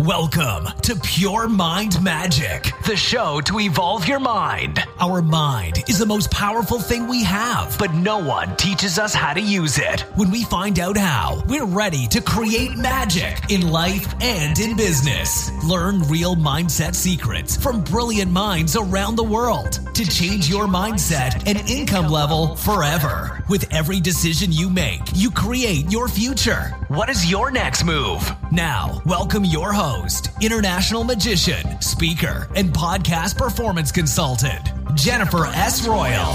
Welcome to Pure Mind Magic, the show to evolve your mind. Our mind is the most powerful thing we have, but no one teaches us how to use it. When we find out how, we're ready to create magic in life and in business. Learn real mindset secrets from brilliant minds around the world to change your mindset and income level forever. With every decision you make, you create your future. What is your next move? Now, welcome your host, international magician, speaker, and podcast performance consultant, Jennifer S. Royal.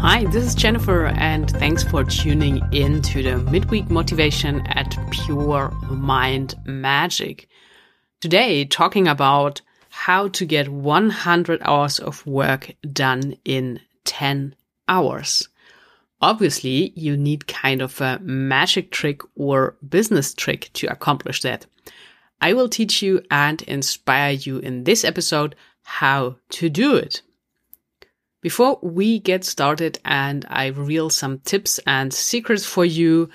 Hi, this is Jennifer, and thanks for tuning in to the midweek motivation at Pure Mind Magic. Today, talking about how to get 100 hours of work done in 10 hours. Obviously, you need kind of a magic trick or business trick to accomplish that. I will teach you and inspire you in this episode how to do it. Before we get started and I reveal some tips and secrets for you,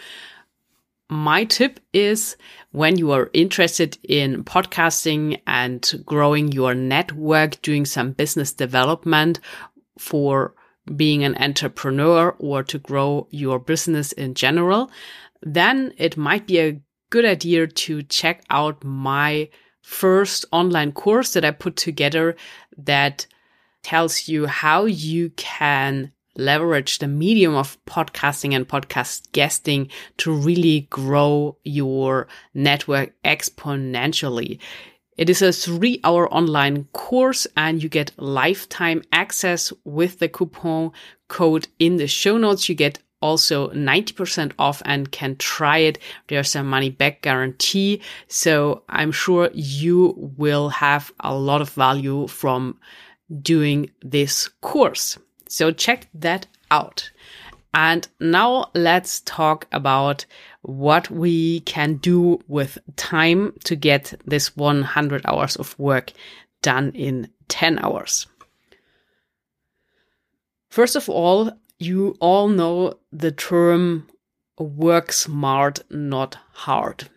my tip is when you are interested in podcasting and growing your network, doing some business development for being an entrepreneur or to grow your business in general, then it might be a good idea to check out my first online course that I put together that tells you how you can leverage the medium of podcasting and podcast guesting to really grow your network exponentially. It is a three hour online course and you get lifetime access with the coupon code in the show notes. You get also 90% off and can try it. There's a money back guarantee. So I'm sure you will have a lot of value from doing this course. So check that out. And now let's talk about what we can do with time to get this 100 hours of work done in 10 hours. First of all, you all know the term work smart, not hard.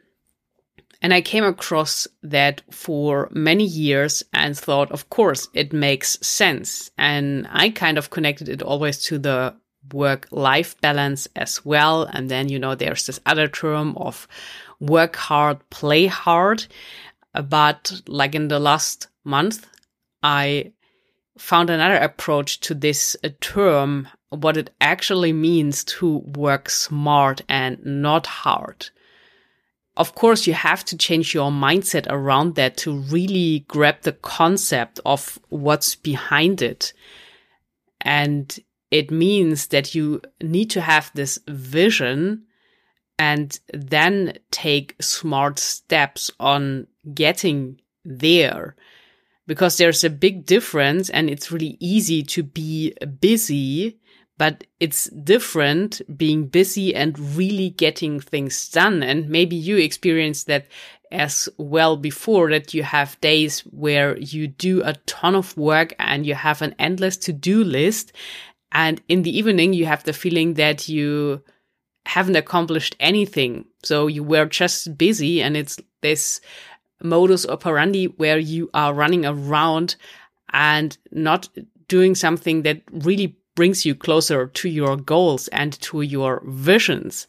And I came across that for many years and thought, of course, it makes sense. And I kind of connected it always to the work life balance as well. And then, you know, there's this other term of work hard, play hard. But like in the last month, I found another approach to this uh, term, what it actually means to work smart and not hard. Of course, you have to change your mindset around that to really grab the concept of what's behind it. And it means that you need to have this vision and then take smart steps on getting there. Because there's a big difference and it's really easy to be busy but it's different being busy and really getting things done. And maybe you experienced that as well before that you have days where you do a ton of work and you have an endless to do list. And in the evening, you have the feeling that you haven't accomplished anything. So you were just busy and it's this modus operandi where you are running around and not doing something that really brings you closer to your goals and to your visions.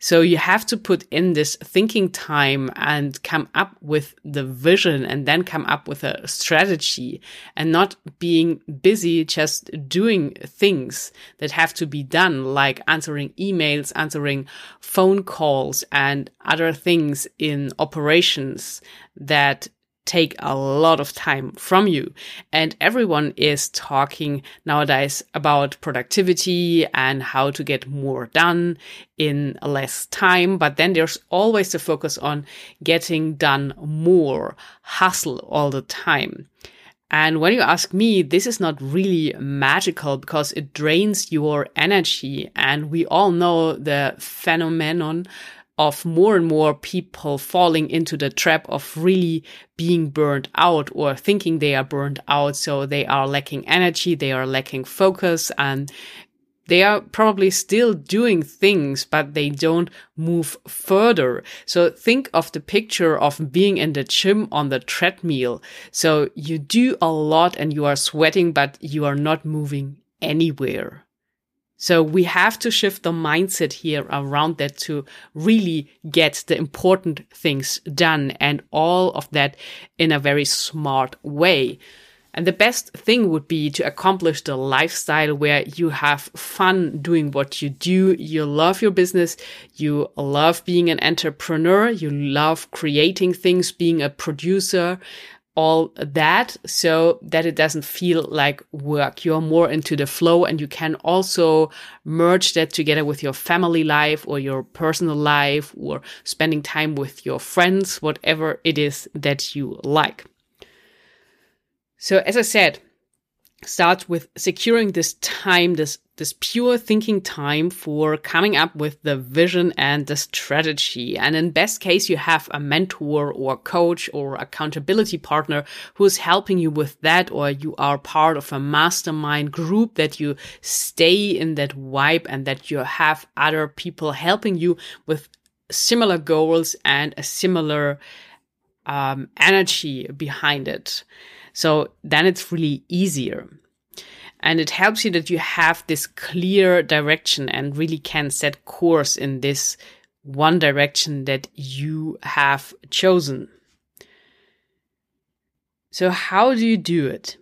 So you have to put in this thinking time and come up with the vision and then come up with a strategy and not being busy just doing things that have to be done, like answering emails, answering phone calls and other things in operations that take a lot of time from you. And everyone is talking nowadays about productivity and how to get more done in less time. But then there's always the focus on getting done more, hustle all the time. And when you ask me, this is not really magical because it drains your energy. And we all know the phenomenon of more and more people falling into the trap of really being burned out or thinking they are burned out. So they are lacking energy, they are lacking focus, and they are probably still doing things, but they don't move further. So think of the picture of being in the gym on the treadmill. So you do a lot and you are sweating, but you are not moving anywhere. So we have to shift the mindset here around that to really get the important things done and all of that in a very smart way. And the best thing would be to accomplish the lifestyle where you have fun doing what you do. You love your business. You love being an entrepreneur. You love creating things, being a producer, all that so that it doesn't feel like work. You're more into the flow and you can also merge that together with your family life or your personal life or spending time with your friends, whatever it is that you like. So as I said, start with securing this time, this this pure thinking time for coming up with the vision and the strategy. And in best case, you have a mentor or coach or accountability partner who's helping you with that, or you are part of a mastermind group that you stay in that vibe and that you have other people helping you with similar goals and a similar um, energy behind it. So then it's really easier. And it helps you that you have this clear direction and really can set course in this one direction that you have chosen. So, how do you do it?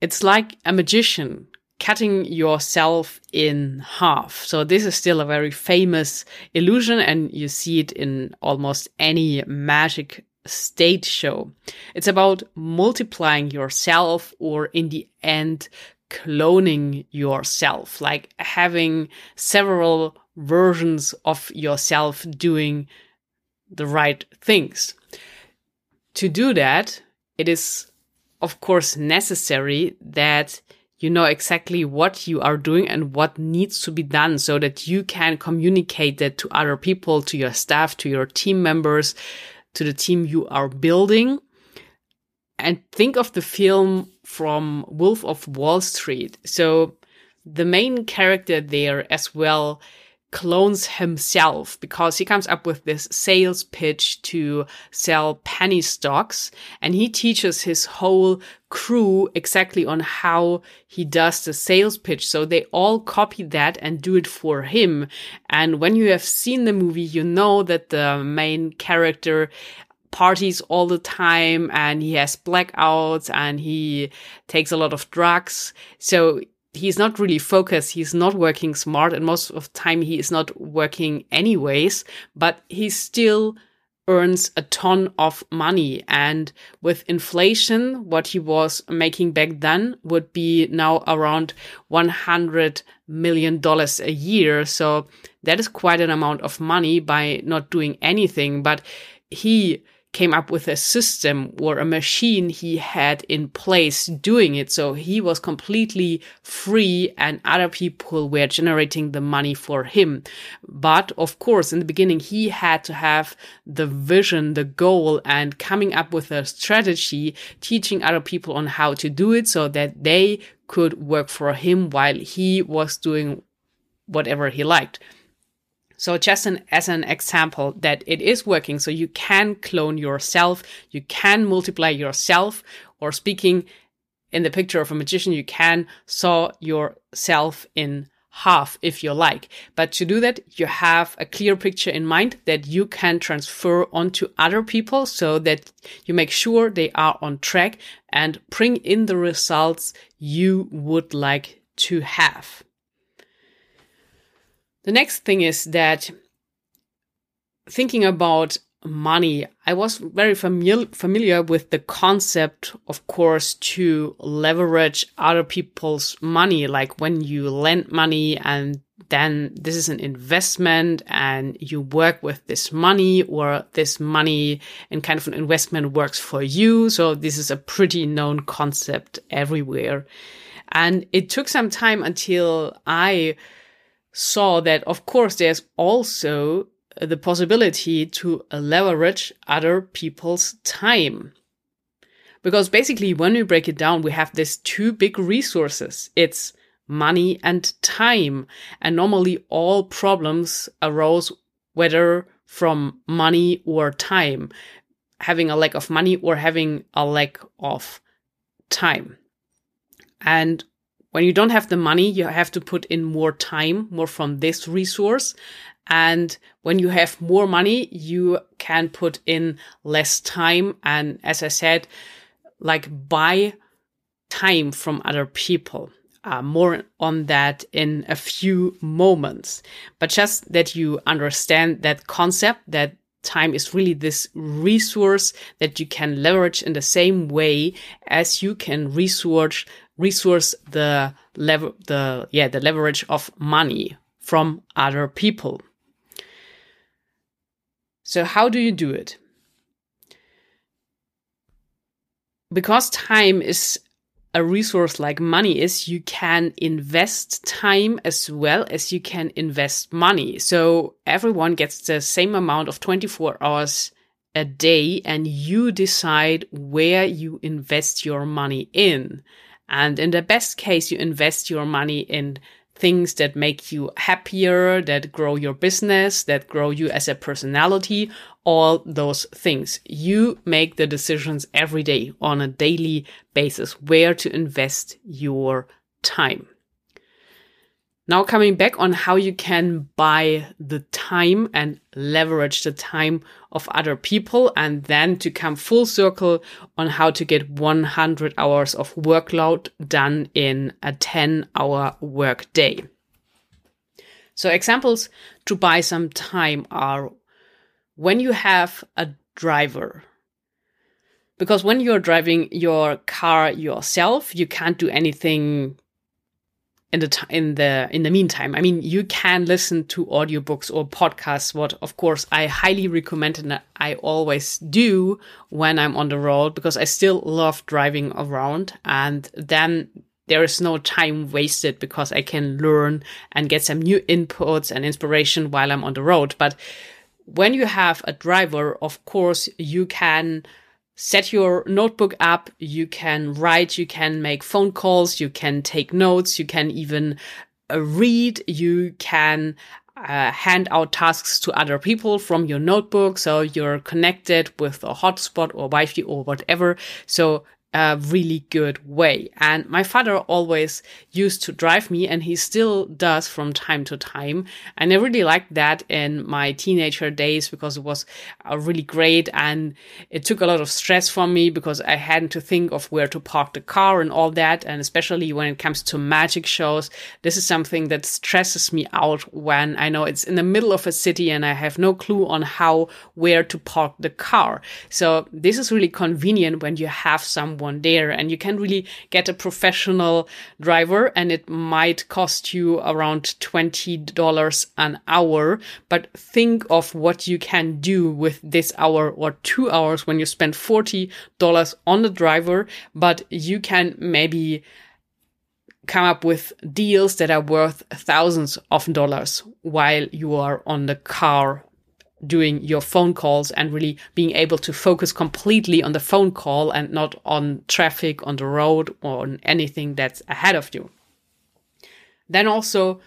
It's like a magician cutting yourself in half. So, this is still a very famous illusion, and you see it in almost any magic stage show. It's about multiplying yourself or in the end, cloning yourself, like having several versions of yourself doing the right things. To do that, it is of course necessary that you know exactly what you are doing and what needs to be done so that you can communicate that to other people, to your staff, to your team members, to the team you are building. And think of the film from Wolf of Wall Street. So the main character there as well clones himself because he comes up with this sales pitch to sell penny stocks and he teaches his whole crew exactly on how he does the sales pitch. So they all copy that and do it for him. And when you have seen the movie, you know that the main character parties all the time and he has blackouts and he takes a lot of drugs. So he's not really focused. He's not working smart. And most of the time he is not working anyways, but he still earns a ton of money. And with inflation, what he was making back then would be now around 100 million dollars a year. So that is quite an amount of money by not doing anything. But he came up with a system or a machine he had in place doing it. So he was completely free and other people were generating the money for him. But of course, in the beginning, he had to have the vision, the goal and coming up with a strategy, teaching other people on how to do it so that they could work for him while he was doing whatever he liked. So just an, as an example that it is working. So you can clone yourself. You can multiply yourself or speaking in the picture of a magician, you can saw yourself in half if you like. But to do that, you have a clear picture in mind that you can transfer onto other people so that you make sure they are on track and bring in the results you would like to have. The next thing is that thinking about money, I was very famil- familiar with the concept, of course, to leverage other people's money, like when you lend money and then this is an investment and you work with this money or this money and kind of an investment works for you. So this is a pretty known concept everywhere. And it took some time until I saw that, of course, there's also uh, the possibility to leverage other people's time. Because basically, when we break it down, we have these two big resources. It's money and time. And normally all problems arose whether from money or time, having a lack of money or having a lack of time. And when you don't have the money, you have to put in more time, more from this resource. And when you have more money, you can put in less time. And as I said, like buy time from other people. Uh, more on that in a few moments. But just that you understand that concept that time is really this resource that you can leverage in the same way as you can resource resource the level the yeah the leverage of money from other people so how do you do it because time is a resource like money is, you can invest time as well as you can invest money. So everyone gets the same amount of 24 hours a day and you decide where you invest your money in. And in the best case, you invest your money in things that make you happier, that grow your business, that grow you as a personality, all those things. You make the decisions every day on a daily basis where to invest your time. Now coming back on how you can buy the time and leverage the time of other people and then to come full circle on how to get 100 hours of workload done in a 10 hour work day. So examples to buy some time are when you have a driver because when you're driving your car yourself you can't do anything in the in the in the meantime. I mean you can listen to audiobooks or podcasts what of course i highly recommend and i always do when i'm on the road because i still love driving around and then there is no time wasted because i can learn and get some new inputs and inspiration while i'm on the road. But when you have a driver, of course, you can set your notebook up, you can write, you can make phone calls, you can take notes, you can even uh, read, you can uh, hand out tasks to other people from your notebook. So you're connected with a hotspot or Wi-Fi or whatever. So a really good way. And my father always used to drive me and he still does from time to time. And I really liked that in my teenager days because it was uh, really great and it took a lot of stress from me because I had to think of where to park the car and all that. And especially when it comes to magic shows, this is something that stresses me out when I know it's in the middle of a city and I have no clue on how, where to park the car. So this is really convenient when you have some someone there and you can really get a professional driver and it might cost you around $20 an hour. But think of what you can do with this hour or two hours when you spend $40 on the driver, but you can maybe come up with deals that are worth thousands of dollars while you are on the car doing your phone calls and really being able to focus completely on the phone call and not on traffic on the road or on anything that's ahead of you. Then also,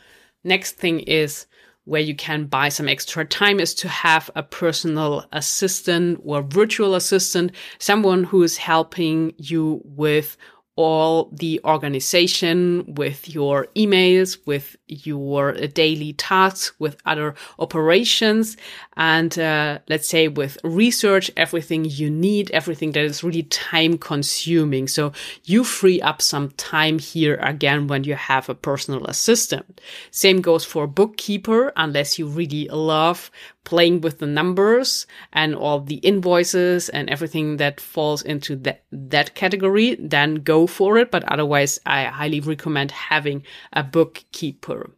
next thing is where you can buy some extra time is to have a personal assistant or virtual assistant, someone who is helping you with all the organization with your emails, with your daily tasks, with other operations, and uh, let's say with research, everything you need, everything that is really time consuming. So you free up some time here again when you have a personal assistant. Same goes for bookkeeper, unless you really love playing with the numbers and all the invoices and everything that falls into that, that category, then go for it. But otherwise, I highly recommend having a bookkeeper.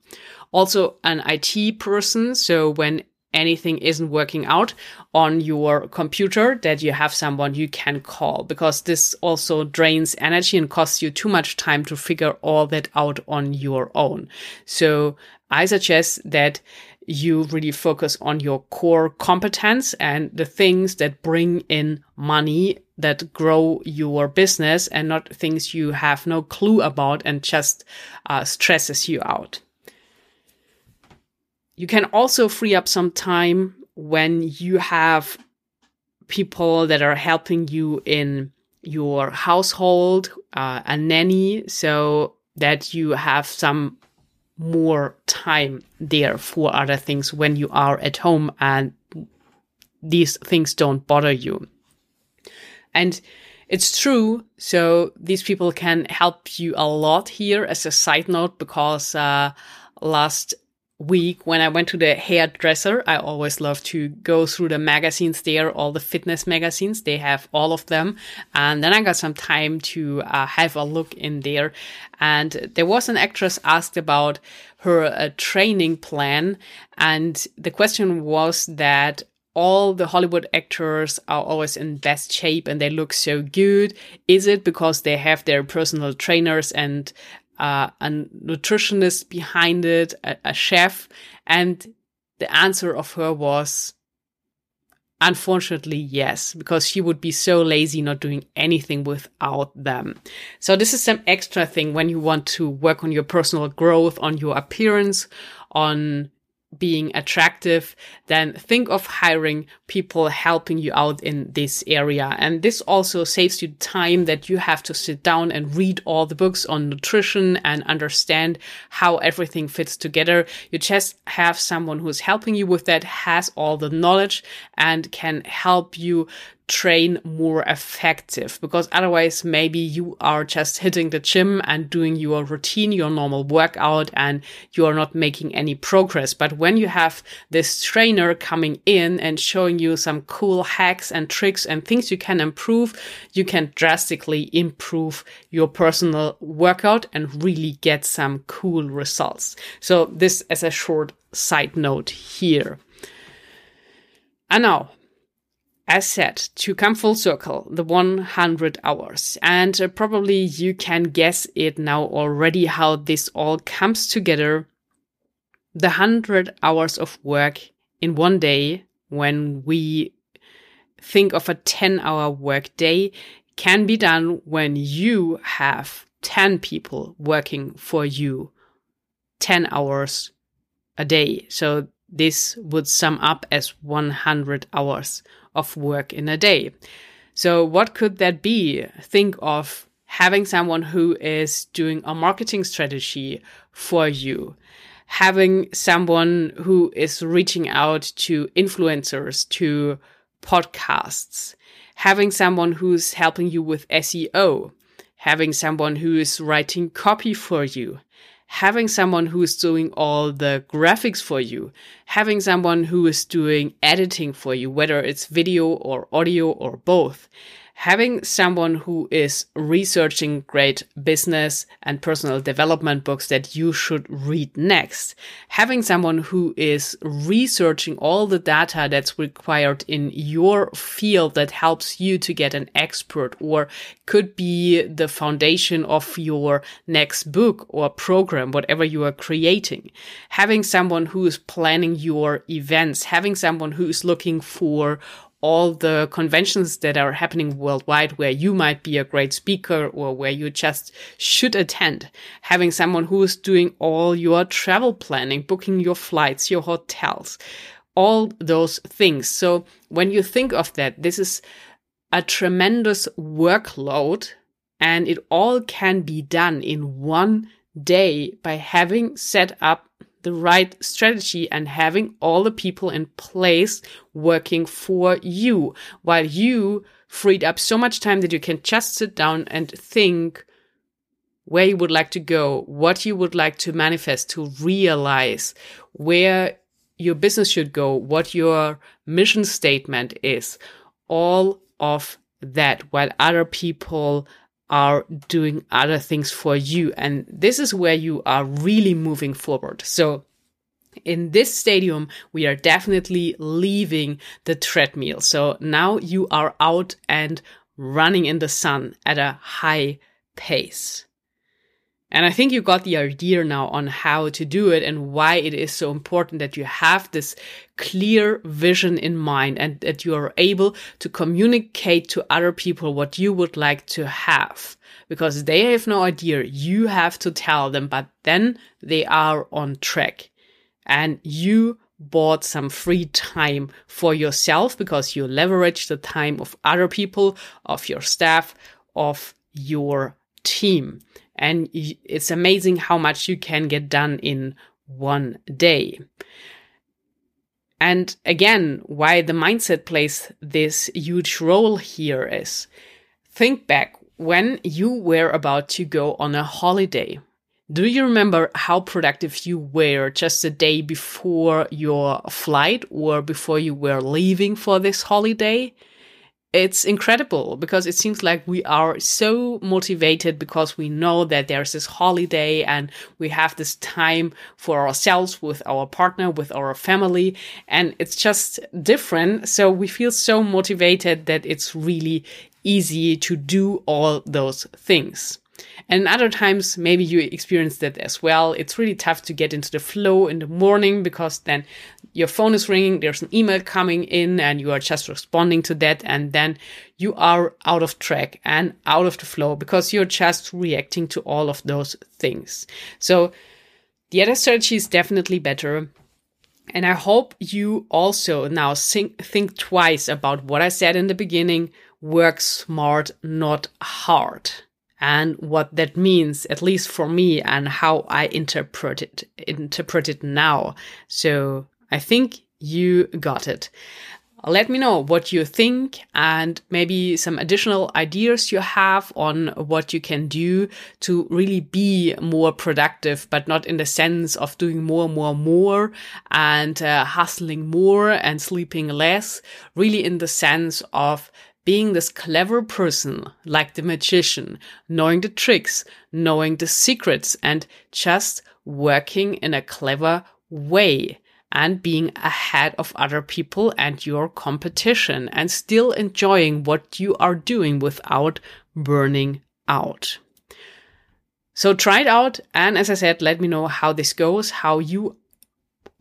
Also an IT person. So when anything isn't working out on your computer that you have someone you can call because this also drains energy and costs you too much time to figure all that out on your own. So I suggest that you really focus on your core competence and the things that bring in money that grow your business and not things you have no clue about and just uh, stresses you out. You can also free up some time when you have people that are helping you in your household, uh, a nanny, so that you have some more time there for other things when you are at home and these things don't bother you. And it's true. So these people can help you a lot here as a side note because uh, last week when I went to the hairdresser. I always love to go through the magazines there, all the fitness magazines. They have all of them. And then I got some time to uh, have a look in there. And there was an actress asked about her uh, training plan. And the question was that all the Hollywood actors are always in best shape and they look so good. Is it because they have their personal trainers and uh, a nutritionist behind it, a, a chef, and the answer of her was Unfortunately, yes, because she would be so lazy not doing anything without them. So this is some extra thing when you want to work on your personal growth, on your appearance, on being attractive, then think of hiring people helping you out in this area. And this also saves you time that you have to sit down and read all the books on nutrition and understand how everything fits together. You just have someone who's helping you with that, has all the knowledge and can help you train more effective because otherwise maybe you are just hitting the gym and doing your routine, your normal workout and you are not making any progress. But when you have this trainer coming in and showing you some cool hacks and tricks and things you can improve, you can drastically improve your personal workout and really get some cool results. So this as a short side note here. And now as said, to come full circle, the 100 hours. And uh, probably you can guess it now already how this all comes together. The 100 hours of work in one day, when we think of a 10 hour work day, can be done when you have 10 people working for you 10 hours a day. So this would sum up as 100 hours of work in a day. So, what could that be? Think of having someone who is doing a marketing strategy for you, having someone who is reaching out to influencers, to podcasts, having someone who's helping you with SEO, having someone who is writing copy for you, having someone who is doing all the graphics for you, having someone who is doing editing for you, whether it's video or audio or both, having someone who is researching great business and personal development books that you should read next, having someone who is researching all the data that's required in your field that helps you to get an expert or could be the foundation of your next book or program, whatever you are creating, having someone who is planning your events, having someone who is looking for all the conventions that are happening worldwide where you might be a great speaker or where you just should attend. Having someone who is doing all your travel planning, booking your flights, your hotels, all those things. So when you think of that, this is a tremendous workload and it all can be done in one day by having set up the right strategy and having all the people in place working for you. While you freed up so much time that you can just sit down and think where you would like to go, what you would like to manifest, to realize where your business should go, what your mission statement is, all of that while other people are doing other things for you. And this is where you are really moving forward. So in this stadium, we are definitely leaving the treadmill. So now you are out and running in the sun at a high pace. And I think you got the idea now on how to do it and why it is so important that you have this clear vision in mind and that you are able to communicate to other people what you would like to have. Because they have no idea. You have to tell them, but then they are on track. And you bought some free time for yourself because you leverage the time of other people, of your staff, of your team. And it's amazing how much you can get done in one day. And again, why the mindset plays this huge role here is think back when you were about to go on a holiday. Do you remember how productive you were just a day before your flight or before you were leaving for this holiday? It's incredible because it seems like we are so motivated because we know that there's this holiday and we have this time for ourselves with our partner, with our family. And it's just different. So we feel so motivated that it's really easy to do all those things. And other times, maybe you experience that as well. It's really tough to get into the flow in the morning because then your phone is ringing, there's an email coming in, and you are just responding to that. And then you are out of track and out of the flow because you're just reacting to all of those things. So the other strategy is definitely better. And I hope you also now think, think twice about what I said in the beginning work smart, not hard and what that means, at least for me, and how I interpret it, interpret it now. So I think you got it. Let me know what you think and maybe some additional ideas you have on what you can do to really be more productive, but not in the sense of doing more, more, more and uh, hustling more and sleeping less. Really in the sense of being this clever person, like the magician, knowing the tricks, knowing the secrets, and just working in a clever way and being ahead of other people and your competition and still enjoying what you are doing without burning out. So try it out. And as I said, let me know how this goes, how you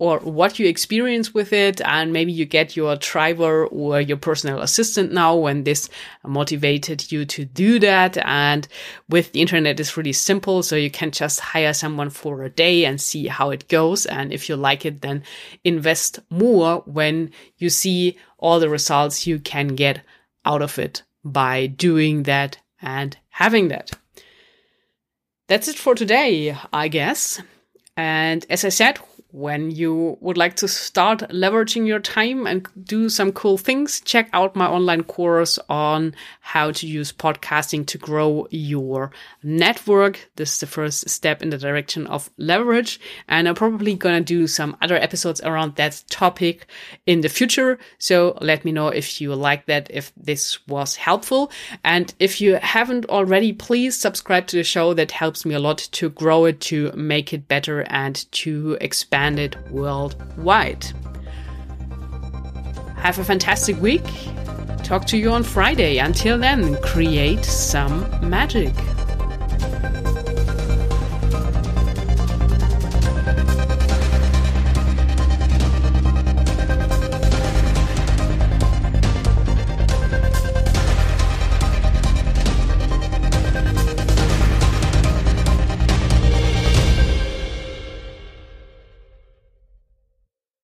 or what you experience with it. And maybe you get your driver or your personal assistant now when this motivated you to do that. And with the internet, it's really simple. So you can just hire someone for a day and see how it goes. And if you like it, then invest more when you see all the results you can get out of it by doing that and having that. That's it for today, I guess. And as I said, when you would like to start leveraging your time and do some cool things, check out my online course on how to use podcasting to grow your network. This is the first step in the direction of leverage. And I'm probably going to do some other episodes around that topic in the future. So let me know if you like that, if this was helpful. And if you haven't already, please subscribe to the show. That helps me a lot to grow it, to make it better and to expand expanded worldwide. Have a fantastic week. Talk to you on Friday. Until then, create some magic.